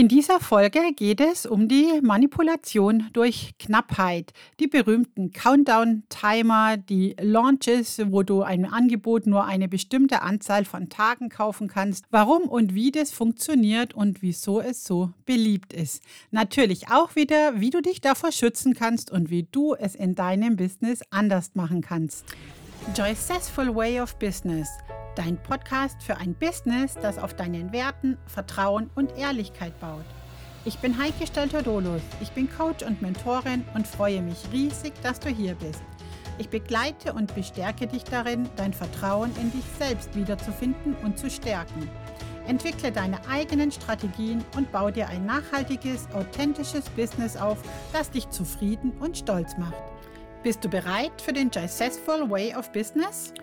In dieser Folge geht es um die Manipulation durch Knappheit, die berühmten Countdown-Timer, die Launches, wo du ein Angebot nur eine bestimmte Anzahl von Tagen kaufen kannst, warum und wie das funktioniert und wieso es so beliebt ist. Natürlich auch wieder, wie du dich davor schützen kannst und wie du es in deinem Business anders machen kannst. Joycessful Way of Business – Dein Podcast für ein Business, das auf deinen Werten, Vertrauen und Ehrlichkeit baut. Ich bin Heike Stelter-Dolus. Ich bin Coach und Mentorin und freue mich riesig, dass du hier bist. Ich begleite und bestärke dich darin, dein Vertrauen in dich selbst wiederzufinden und zu stärken. Entwickle deine eigenen Strategien und baue dir ein nachhaltiges, authentisches Business auf, das dich zufrieden und stolz macht. Bist du bereit für den Successful Way of Business?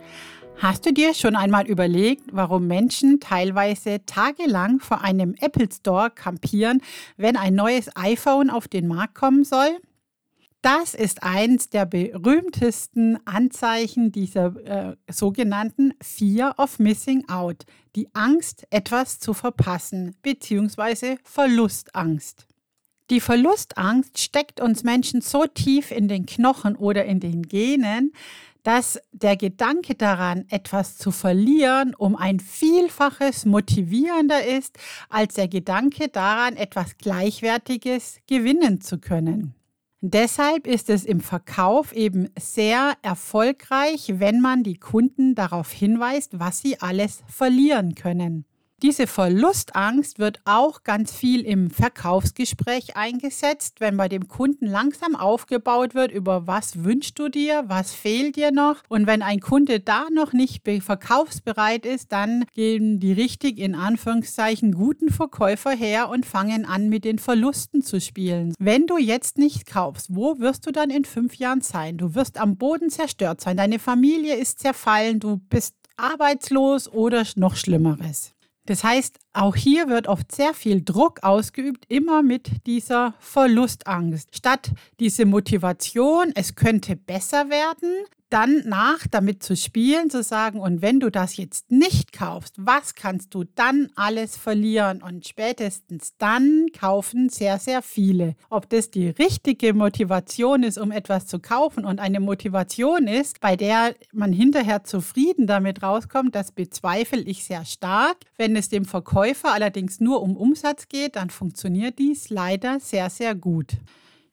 Hast du dir schon einmal überlegt, warum Menschen teilweise tagelang vor einem Apple Store kampieren, wenn ein neues iPhone auf den Markt kommen soll? Das ist eins der berühmtesten Anzeichen dieser äh, sogenannten Fear of Missing Out, die Angst, etwas zu verpassen, bzw. Verlustangst. Die Verlustangst steckt uns Menschen so tief in den Knochen oder in den Genen, dass der Gedanke daran, etwas zu verlieren, um ein Vielfaches motivierender ist, als der Gedanke daran, etwas Gleichwertiges gewinnen zu können. Deshalb ist es im Verkauf eben sehr erfolgreich, wenn man die Kunden darauf hinweist, was sie alles verlieren können. Diese Verlustangst wird auch ganz viel im Verkaufsgespräch eingesetzt, wenn bei dem Kunden langsam aufgebaut wird, über was wünschst du dir, was fehlt dir noch. Und wenn ein Kunde da noch nicht verkaufsbereit ist, dann gehen die richtig in Anführungszeichen guten Verkäufer her und fangen an mit den Verlusten zu spielen. Wenn du jetzt nicht kaufst, wo wirst du dann in fünf Jahren sein? Du wirst am Boden zerstört sein, deine Familie ist zerfallen, du bist arbeitslos oder noch Schlimmeres. Das heißt, auch hier wird oft sehr viel Druck ausgeübt, immer mit dieser Verlustangst. Statt diese Motivation, es könnte besser werden, dann nach damit zu spielen, zu sagen, und wenn du das jetzt nicht kaufst, was kannst du dann alles verlieren? Und spätestens dann kaufen sehr, sehr viele. Ob das die richtige Motivation ist, um etwas zu kaufen und eine Motivation ist, bei der man hinterher zufrieden damit rauskommt, das bezweifle ich sehr stark. Wenn es dem Verkäufer allerdings nur um Umsatz geht, dann funktioniert dies leider sehr, sehr gut.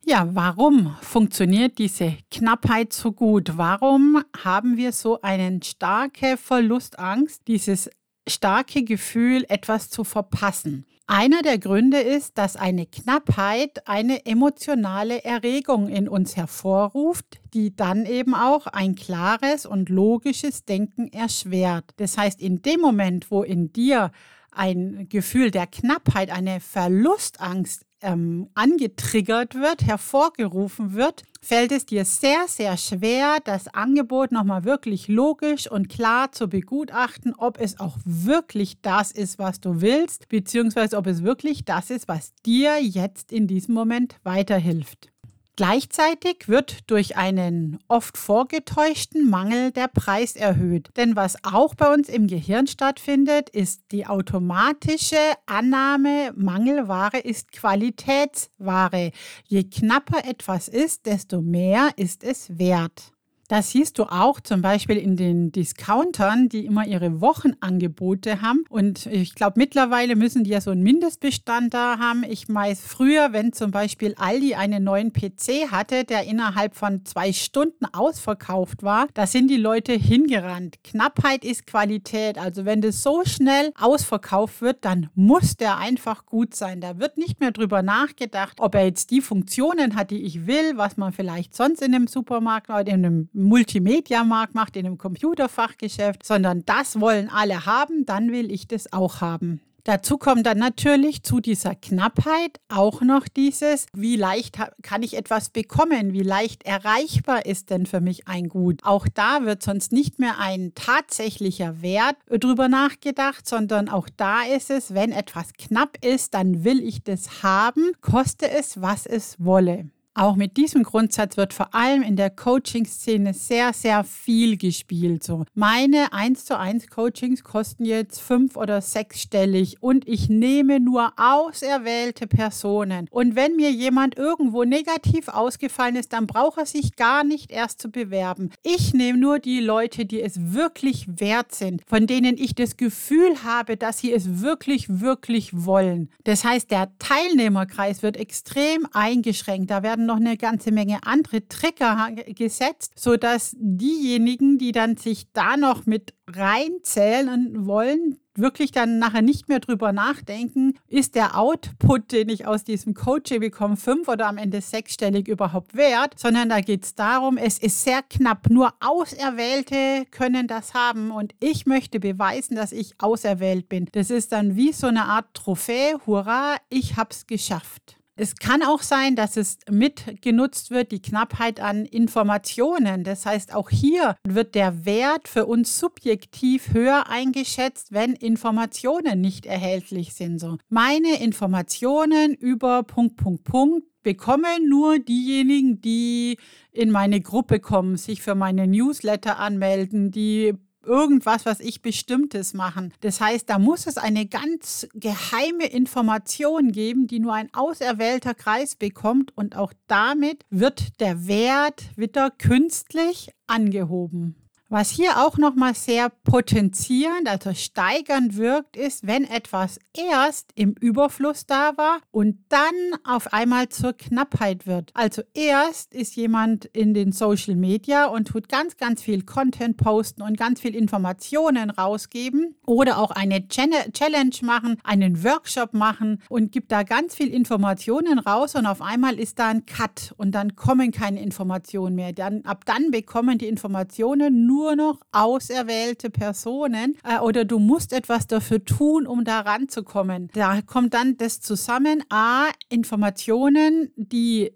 Ja, warum funktioniert diese Knappheit so gut? Warum haben wir so eine starke Verlustangst, dieses starke Gefühl, etwas zu verpassen? Einer der Gründe ist, dass eine Knappheit eine emotionale Erregung in uns hervorruft, die dann eben auch ein klares und logisches Denken erschwert. Das heißt, in dem Moment, wo in dir ein Gefühl der Knappheit, eine Verlustangst ähm, angetriggert wird, hervorgerufen wird, fällt es dir sehr, sehr schwer, das Angebot nochmal wirklich logisch und klar zu begutachten, ob es auch wirklich das ist, was du willst, beziehungsweise ob es wirklich das ist, was dir jetzt in diesem Moment weiterhilft. Gleichzeitig wird durch einen oft vorgetäuschten Mangel der Preis erhöht. Denn was auch bei uns im Gehirn stattfindet, ist die automatische Annahme, Mangelware ist Qualitätsware. Je knapper etwas ist, desto mehr ist es wert. Das siehst du auch zum Beispiel in den Discountern, die immer ihre Wochenangebote haben. Und ich glaube, mittlerweile müssen die ja so einen Mindestbestand da haben. Ich weiß früher, wenn zum Beispiel Aldi einen neuen PC hatte, der innerhalb von zwei Stunden ausverkauft war, da sind die Leute hingerannt. Knappheit ist Qualität. Also wenn das so schnell ausverkauft wird, dann muss der einfach gut sein. Da wird nicht mehr drüber nachgedacht, ob er jetzt die Funktionen hat, die ich will, was man vielleicht sonst in einem Supermarkt oder in einem Multimedia-Markt macht, in einem Computerfachgeschäft, sondern das wollen alle haben, dann will ich das auch haben. Dazu kommt dann natürlich zu dieser Knappheit auch noch dieses, wie leicht kann ich etwas bekommen, wie leicht erreichbar ist denn für mich ein Gut. Auch da wird sonst nicht mehr ein tatsächlicher Wert drüber nachgedacht, sondern auch da ist es, wenn etwas knapp ist, dann will ich das haben, koste es, was es wolle. Auch mit diesem Grundsatz wird vor allem in der Coaching-Szene sehr, sehr viel gespielt. So, meine 1 zu 1 Coachings kosten jetzt fünf oder sechsstellig und ich nehme nur auserwählte Personen. Und wenn mir jemand irgendwo negativ ausgefallen ist, dann braucht er sich gar nicht erst zu bewerben. Ich nehme nur die Leute, die es wirklich wert sind, von denen ich das Gefühl habe, dass sie es wirklich, wirklich wollen. Das heißt, der Teilnehmerkreis wird extrem eingeschränkt. Da werden noch eine ganze Menge andere Trigger gesetzt, sodass diejenigen, die dann sich da noch mit reinzählen wollen, wirklich dann nachher nicht mehr drüber nachdenken, ist der Output, den ich aus diesem Coaching bekomme, fünf oder am Ende sechsstellig überhaupt wert, sondern da geht es darum, es ist sehr knapp. Nur Auserwählte können das haben und ich möchte beweisen, dass ich auserwählt bin. Das ist dann wie so eine Art Trophäe. Hurra, ich habe es geschafft. Es kann auch sein, dass es mitgenutzt wird, die Knappheit an Informationen. Das heißt, auch hier wird der Wert für uns subjektiv höher eingeschätzt, wenn Informationen nicht erhältlich sind. So, meine Informationen über Punkt, Punkt, Punkt bekommen nur diejenigen, die in meine Gruppe kommen, sich für meine Newsletter anmelden, die irgendwas, was ich Bestimmtes machen. Das heißt, da muss es eine ganz geheime Information geben, die nur ein auserwählter Kreis bekommt und auch damit wird der Wert wieder künstlich angehoben. Was hier auch nochmal sehr potenzierend, also steigernd wirkt, ist, wenn etwas erst im Überfluss da war und dann auf einmal zur Knappheit wird. Also erst ist jemand in den Social Media und tut ganz, ganz viel Content posten und ganz viel Informationen rausgeben oder auch eine Challenge machen, einen Workshop machen und gibt da ganz viel Informationen raus und auf einmal ist da ein Cut und dann kommen keine Informationen mehr. Dann, ab dann bekommen die Informationen nur nur noch auserwählte Personen äh, oder du musst etwas dafür tun, um da ranzukommen. Da kommt dann das zusammen. A, Informationen, die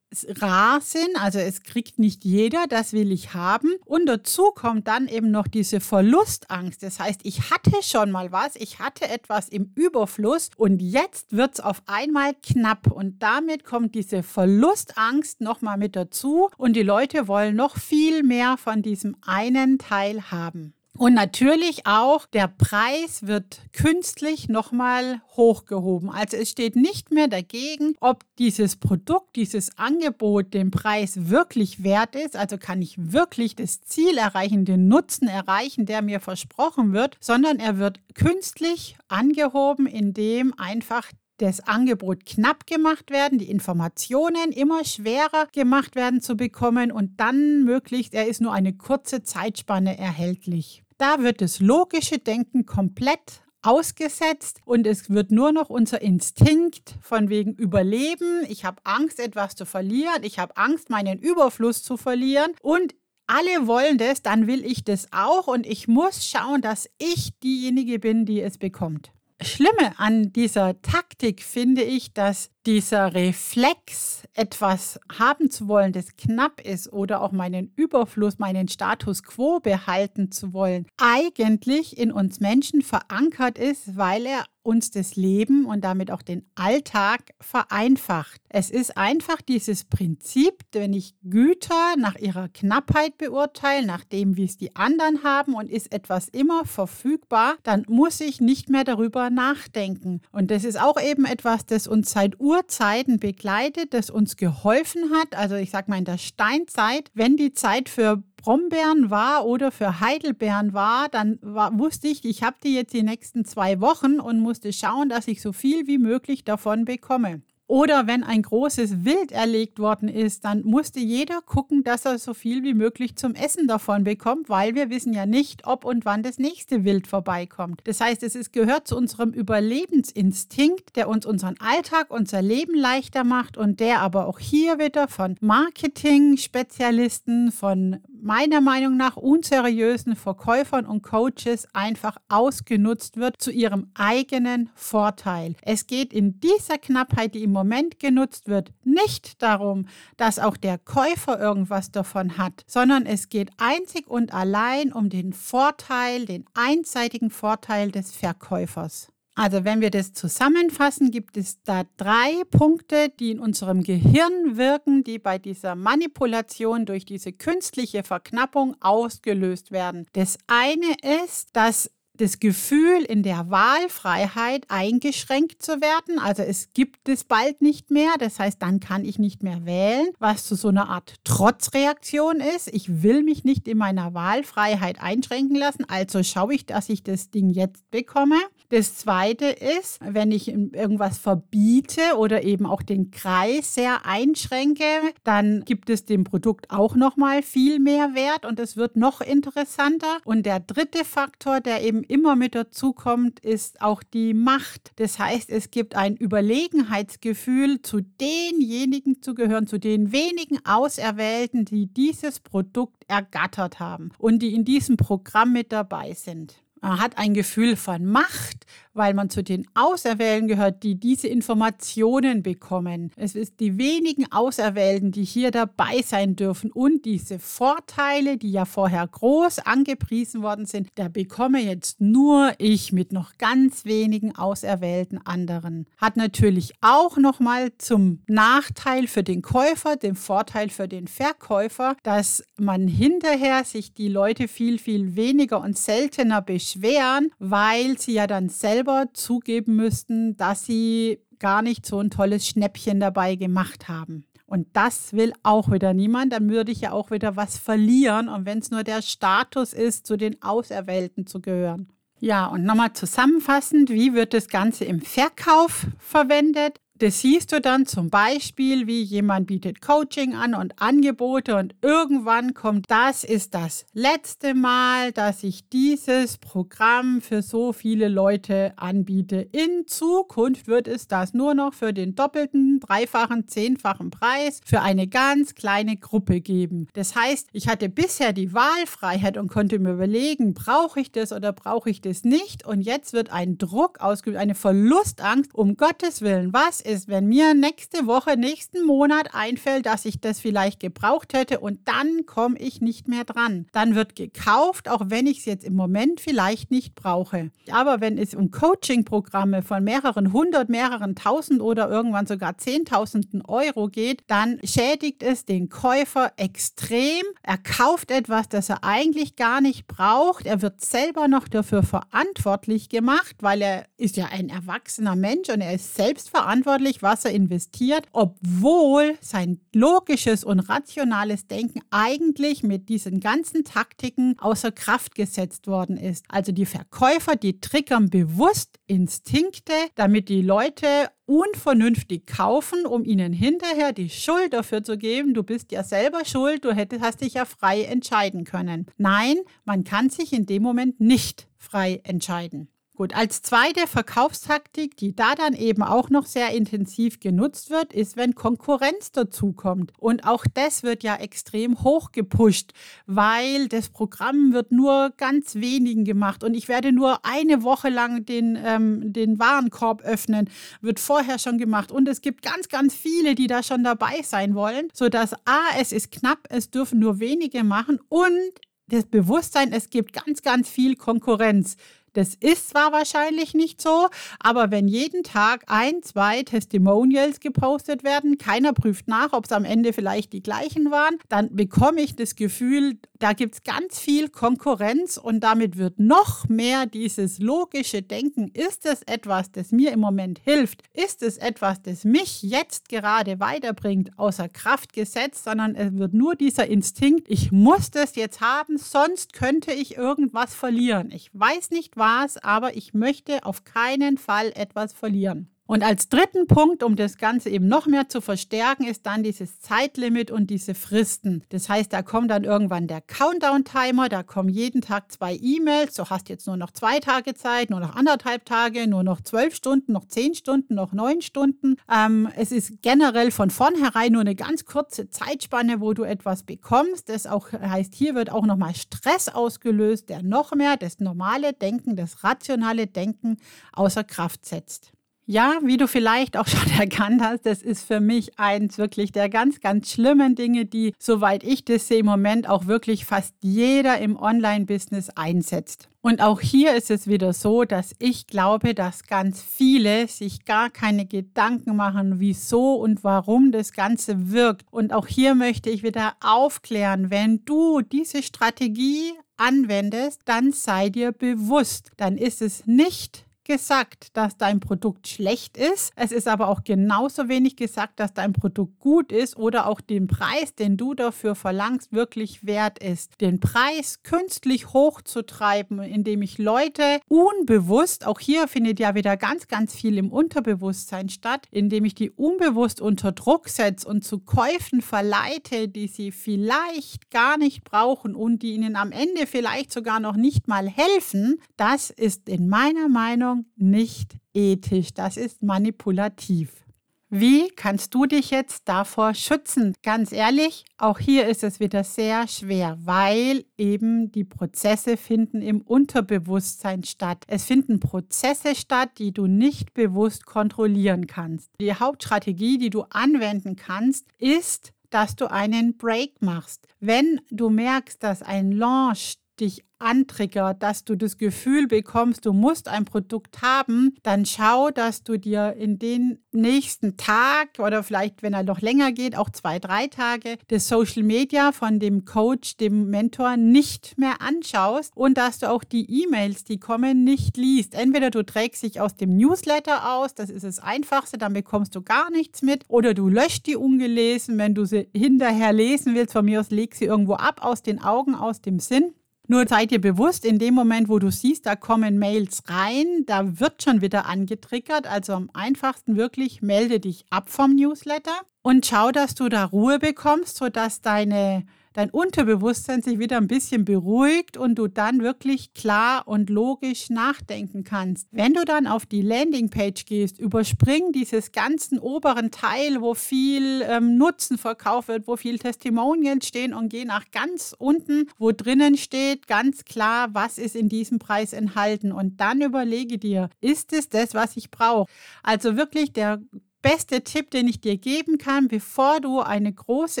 rar sind, also es kriegt nicht jeder, das will ich haben. Und dazu kommt dann eben noch diese Verlustangst. Das heißt, ich hatte schon mal was, ich hatte etwas im Überfluss und jetzt wird es auf einmal knapp. Und damit kommt diese Verlustangst nochmal mit dazu und die Leute wollen noch viel mehr von diesem einen Teil haben. Und natürlich auch der Preis wird künstlich nochmal hochgehoben. Also es steht nicht mehr dagegen, ob dieses Produkt, dieses Angebot den Preis wirklich wert ist. Also kann ich wirklich das Ziel erreichen, den Nutzen erreichen, der mir versprochen wird, sondern er wird künstlich angehoben, indem einfach das Angebot knapp gemacht werden, die Informationen immer schwerer gemacht werden zu bekommen und dann möglichst, er ist nur eine kurze Zeitspanne erhältlich. Da wird das logische Denken komplett ausgesetzt und es wird nur noch unser Instinkt von wegen Überleben. Ich habe Angst, etwas zu verlieren. Ich habe Angst, meinen Überfluss zu verlieren. Und alle wollen das, dann will ich das auch und ich muss schauen, dass ich diejenige bin, die es bekommt. Schlimme an dieser Taktik finde ich, dass dieser Reflex, etwas haben zu wollen, das knapp ist oder auch meinen Überfluss, meinen Status quo behalten zu wollen, eigentlich in uns Menschen verankert ist, weil er uns das Leben und damit auch den Alltag vereinfacht. Es ist einfach dieses Prinzip, wenn ich Güter nach ihrer Knappheit beurteile, nach dem, wie es die anderen haben und ist etwas immer verfügbar, dann muss ich nicht mehr darüber nachdenken. Und das ist auch eben etwas, das uns seit Urzeiten begleitet, das uns geholfen hat. Also ich sage mal in der Steinzeit, wenn die Zeit für Brombeeren war oder für Heidelbeeren war, dann war, wusste ich, ich habe die jetzt die nächsten zwei Wochen und musste schauen, dass ich so viel wie möglich davon bekomme. Oder wenn ein großes Wild erlegt worden ist, dann musste jeder gucken, dass er so viel wie möglich zum Essen davon bekommt, weil wir wissen ja nicht, ob und wann das nächste Wild vorbeikommt. Das heißt, es ist, gehört zu unserem Überlebensinstinkt, der uns unseren Alltag, unser Leben leichter macht und der aber auch hier wieder von Marketing-Spezialisten, von meiner Meinung nach unseriösen Verkäufern und Coaches einfach ausgenutzt wird zu ihrem eigenen Vorteil. Es geht in dieser Knappheit, die im Moment genutzt wird, nicht darum, dass auch der Käufer irgendwas davon hat, sondern es geht einzig und allein um den Vorteil, den einseitigen Vorteil des Verkäufers. Also wenn wir das zusammenfassen, gibt es da drei Punkte, die in unserem Gehirn wirken, die bei dieser Manipulation durch diese künstliche Verknappung ausgelöst werden. Das eine ist, dass das Gefühl, in der Wahlfreiheit eingeschränkt zu werden. Also es gibt es bald nicht mehr. Das heißt, dann kann ich nicht mehr wählen, was zu so einer Art Trotzreaktion ist. Ich will mich nicht in meiner Wahlfreiheit einschränken lassen. Also schaue ich, dass ich das Ding jetzt bekomme. Das zweite ist, wenn ich irgendwas verbiete oder eben auch den Kreis sehr einschränke, dann gibt es dem Produkt auch noch mal viel mehr Wert und es wird noch interessanter. Und der dritte Faktor, der eben immer mit dazu kommt, ist auch die Macht. Das heißt, es gibt ein Überlegenheitsgefühl, zu denjenigen zu gehören, zu den wenigen Auserwählten, die dieses Produkt ergattert haben und die in diesem Programm mit dabei sind. Man hat ein Gefühl von Macht, weil man zu den Auserwählten gehört, die diese Informationen bekommen. Es ist die wenigen Auserwählten, die hier dabei sein dürfen und diese Vorteile, die ja vorher groß angepriesen worden sind, da bekomme jetzt nur ich mit noch ganz wenigen auserwählten anderen. Hat natürlich auch nochmal zum Nachteil für den Käufer, den Vorteil für den Verkäufer, dass man hinterher sich die Leute viel, viel weniger und seltener beschweren, weil sie ja dann selber selber zugeben müssten, dass sie gar nicht so ein tolles Schnäppchen dabei gemacht haben. Und das will auch wieder niemand. Dann würde ich ja auch wieder was verlieren. Und wenn es nur der Status ist, zu den Auserwählten zu gehören. Ja, und nochmal zusammenfassend, wie wird das Ganze im Verkauf verwendet? Das siehst du dann zum Beispiel, wie jemand bietet Coaching an und Angebote und irgendwann kommt, das ist das letzte Mal, dass ich dieses Programm für so viele Leute anbiete. In Zukunft wird es das nur noch für den doppelten, dreifachen, zehnfachen Preis für eine ganz kleine Gruppe geben. Das heißt, ich hatte bisher die Wahlfreiheit und konnte mir überlegen, brauche ich das oder brauche ich das nicht? Und jetzt wird ein Druck ausgeübt, eine Verlustangst, um Gottes Willen. Was ist, wenn mir nächste Woche, nächsten Monat einfällt, dass ich das vielleicht gebraucht hätte und dann komme ich nicht mehr dran. Dann wird gekauft, auch wenn ich es jetzt im Moment vielleicht nicht brauche. Aber wenn es um Coaching-Programme von mehreren hundert, mehreren tausend oder irgendwann sogar zehntausenden Euro geht, dann schädigt es den Käufer extrem. Er kauft etwas, das er eigentlich gar nicht braucht. Er wird selber noch dafür verantwortlich gemacht, weil er ist ja ein erwachsener Mensch und er ist selbst verantwortlich verantwortlich, was er investiert, obwohl sein logisches und rationales Denken eigentlich mit diesen ganzen Taktiken außer Kraft gesetzt worden ist. Also die Verkäufer, die triggern bewusst Instinkte, damit die Leute unvernünftig kaufen, um ihnen hinterher die Schuld dafür zu geben, du bist ja selber schuld, du hättest, hast dich ja frei entscheiden können. Nein, man kann sich in dem Moment nicht frei entscheiden. Gut, als zweite Verkaufstaktik, die da dann eben auch noch sehr intensiv genutzt wird, ist, wenn Konkurrenz dazukommt. Und auch das wird ja extrem hoch gepusht, weil das Programm wird nur ganz wenigen gemacht und ich werde nur eine Woche lang den, ähm, den Warenkorb öffnen, wird vorher schon gemacht. Und es gibt ganz, ganz viele, die da schon dabei sein wollen, sodass A, es ist knapp, es dürfen nur wenige machen und das Bewusstsein, es gibt ganz, ganz viel Konkurrenz. Das ist zwar wahrscheinlich nicht so, aber wenn jeden Tag ein, zwei Testimonials gepostet werden, keiner prüft nach, ob es am Ende vielleicht die gleichen waren, dann bekomme ich das Gefühl, da gibt es ganz viel Konkurrenz und damit wird noch mehr dieses logische Denken. Ist es etwas, das mir im Moment hilft? Ist es etwas, das mich jetzt gerade weiterbringt, außer Kraft gesetzt, sondern es wird nur dieser Instinkt, ich muss das jetzt haben, sonst könnte ich irgendwas verlieren. Ich weiß nicht was, aber ich möchte auf keinen Fall etwas verlieren. Und als dritten Punkt, um das Ganze eben noch mehr zu verstärken, ist dann dieses Zeitlimit und diese Fristen. Das heißt, da kommt dann irgendwann der Countdown-Timer, da kommen jeden Tag zwei E-Mails, du hast jetzt nur noch zwei Tage Zeit, nur noch anderthalb Tage, nur noch zwölf Stunden, noch zehn Stunden, noch neun Stunden. Ähm, es ist generell von vornherein nur eine ganz kurze Zeitspanne, wo du etwas bekommst. Das auch heißt, hier wird auch nochmal Stress ausgelöst, der noch mehr das normale Denken, das rationale Denken außer Kraft setzt. Ja, wie du vielleicht auch schon erkannt hast, das ist für mich eins wirklich der ganz, ganz schlimmen Dinge, die, soweit ich das sehe, im Moment auch wirklich fast jeder im Online-Business einsetzt. Und auch hier ist es wieder so, dass ich glaube, dass ganz viele sich gar keine Gedanken machen, wieso und warum das Ganze wirkt. Und auch hier möchte ich wieder aufklären, wenn du diese Strategie anwendest, dann sei dir bewusst, dann ist es nicht gesagt, dass dein Produkt schlecht ist. Es ist aber auch genauso wenig gesagt, dass dein Produkt gut ist oder auch den Preis, den du dafür verlangst, wirklich wert ist. Den Preis künstlich hochzutreiben, indem ich Leute unbewusst, auch hier findet ja wieder ganz, ganz viel im Unterbewusstsein statt, indem ich die unbewusst unter Druck setze und zu Käufen verleite, die sie vielleicht gar nicht brauchen und die ihnen am Ende vielleicht sogar noch nicht mal helfen, das ist in meiner Meinung Ernährung nicht ethisch, das ist manipulativ. Wie kannst du dich jetzt davor schützen? Ganz ehrlich, auch hier ist es wieder sehr schwer, weil eben die Prozesse finden im Unterbewusstsein statt. Es finden Prozesse statt, die du nicht bewusst kontrollieren kannst. Die Hauptstrategie, die du anwenden kannst, ist, dass du einen Break machst. Wenn du merkst, dass ein Launch dich antriggert, dass du das Gefühl bekommst, du musst ein Produkt haben, dann schau, dass du dir in den nächsten Tag oder vielleicht, wenn er noch länger geht, auch zwei, drei Tage, das Social Media von dem Coach, dem Mentor nicht mehr anschaust und dass du auch die E-Mails, die kommen, nicht liest. Entweder du trägst dich aus dem Newsletter aus, das ist das Einfachste, dann bekommst du gar nichts mit, oder du löscht die ungelesen, wenn du sie hinterher lesen willst, von mir aus leg sie irgendwo ab, aus den Augen, aus dem Sinn. Nur sei dir bewusst, in dem Moment, wo du siehst, da kommen Mails rein, da wird schon wieder angetriggert. Also am einfachsten wirklich melde dich ab vom Newsletter und schau, dass du da Ruhe bekommst, sodass deine dein Unterbewusstsein sich wieder ein bisschen beruhigt und du dann wirklich klar und logisch nachdenken kannst. Wenn du dann auf die Landingpage gehst, überspring dieses ganzen oberen Teil, wo viel ähm, Nutzen verkauft wird, wo viel Testimonials stehen und geh nach ganz unten, wo drinnen steht ganz klar, was ist in diesem Preis enthalten und dann überlege dir, ist es das, was ich brauche? Also wirklich der beste Tipp, den ich dir geben kann, bevor du eine große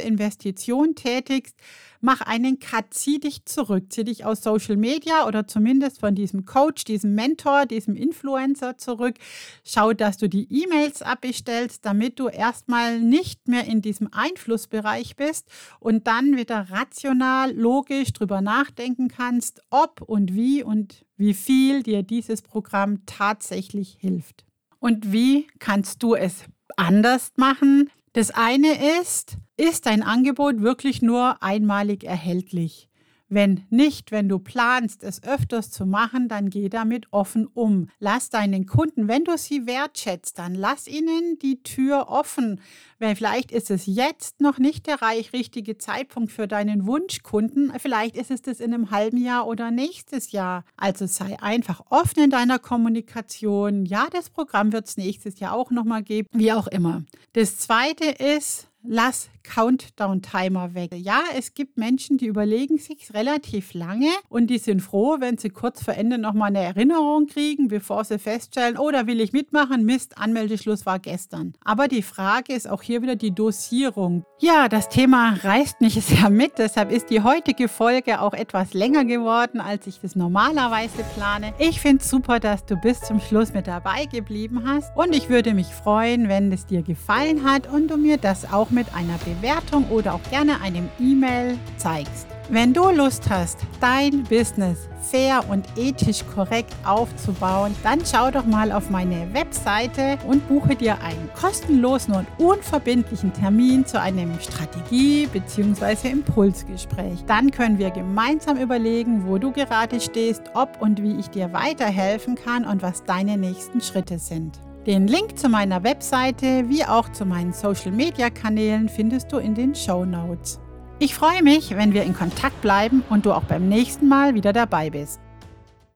Investition tätigst, mach einen Cut, zieh dich zurück, zieh dich aus Social Media oder zumindest von diesem Coach, diesem Mentor, diesem Influencer zurück. Schau, dass du die E-Mails abbestellst, damit du erstmal nicht mehr in diesem Einflussbereich bist und dann wieder rational, logisch drüber nachdenken kannst, ob und wie und wie viel dir dieses Programm tatsächlich hilft. Und wie kannst du es anders machen? Das eine ist, ist dein Angebot wirklich nur einmalig erhältlich? Wenn nicht, wenn du planst, es öfters zu machen, dann geh damit offen um. Lass deinen Kunden, wenn du sie wertschätzt, dann lass ihnen die Tür offen. Weil vielleicht ist es jetzt noch nicht der richtige Zeitpunkt für deinen Wunschkunden. Vielleicht ist es das in einem halben Jahr oder nächstes Jahr. Also sei einfach offen in deiner Kommunikation. Ja, das Programm wird es nächstes Jahr auch nochmal geben, wie auch immer. Das zweite ist, lass Countdown-Timer weg. Ja, es gibt Menschen, die überlegen sich relativ lange und die sind froh, wenn sie kurz vor Ende nochmal eine Erinnerung kriegen, bevor sie feststellen, oh, da will ich mitmachen, Mist, Anmeldeschluss war gestern. Aber die Frage ist auch hier wieder die Dosierung. Ja, das Thema reißt mich sehr mit, deshalb ist die heutige Folge auch etwas länger geworden, als ich das normalerweise plane. Ich finde es super, dass du bis zum Schluss mit dabei geblieben hast und ich würde mich freuen, wenn es dir gefallen hat und du mir das auch mit einer Bewertung Bewertung oder auch gerne einem E-Mail zeigst. Wenn du Lust hast, dein Business fair und ethisch korrekt aufzubauen, dann schau doch mal auf meine Webseite und buche dir einen kostenlosen und unverbindlichen Termin zu einem Strategie- bzw. Impulsgespräch. Dann können wir gemeinsam überlegen, wo du gerade stehst, ob und wie ich dir weiterhelfen kann und was deine nächsten Schritte sind. Den Link zu meiner Webseite wie auch zu meinen Social-Media-Kanälen findest du in den Show Notes. Ich freue mich, wenn wir in Kontakt bleiben und du auch beim nächsten Mal wieder dabei bist.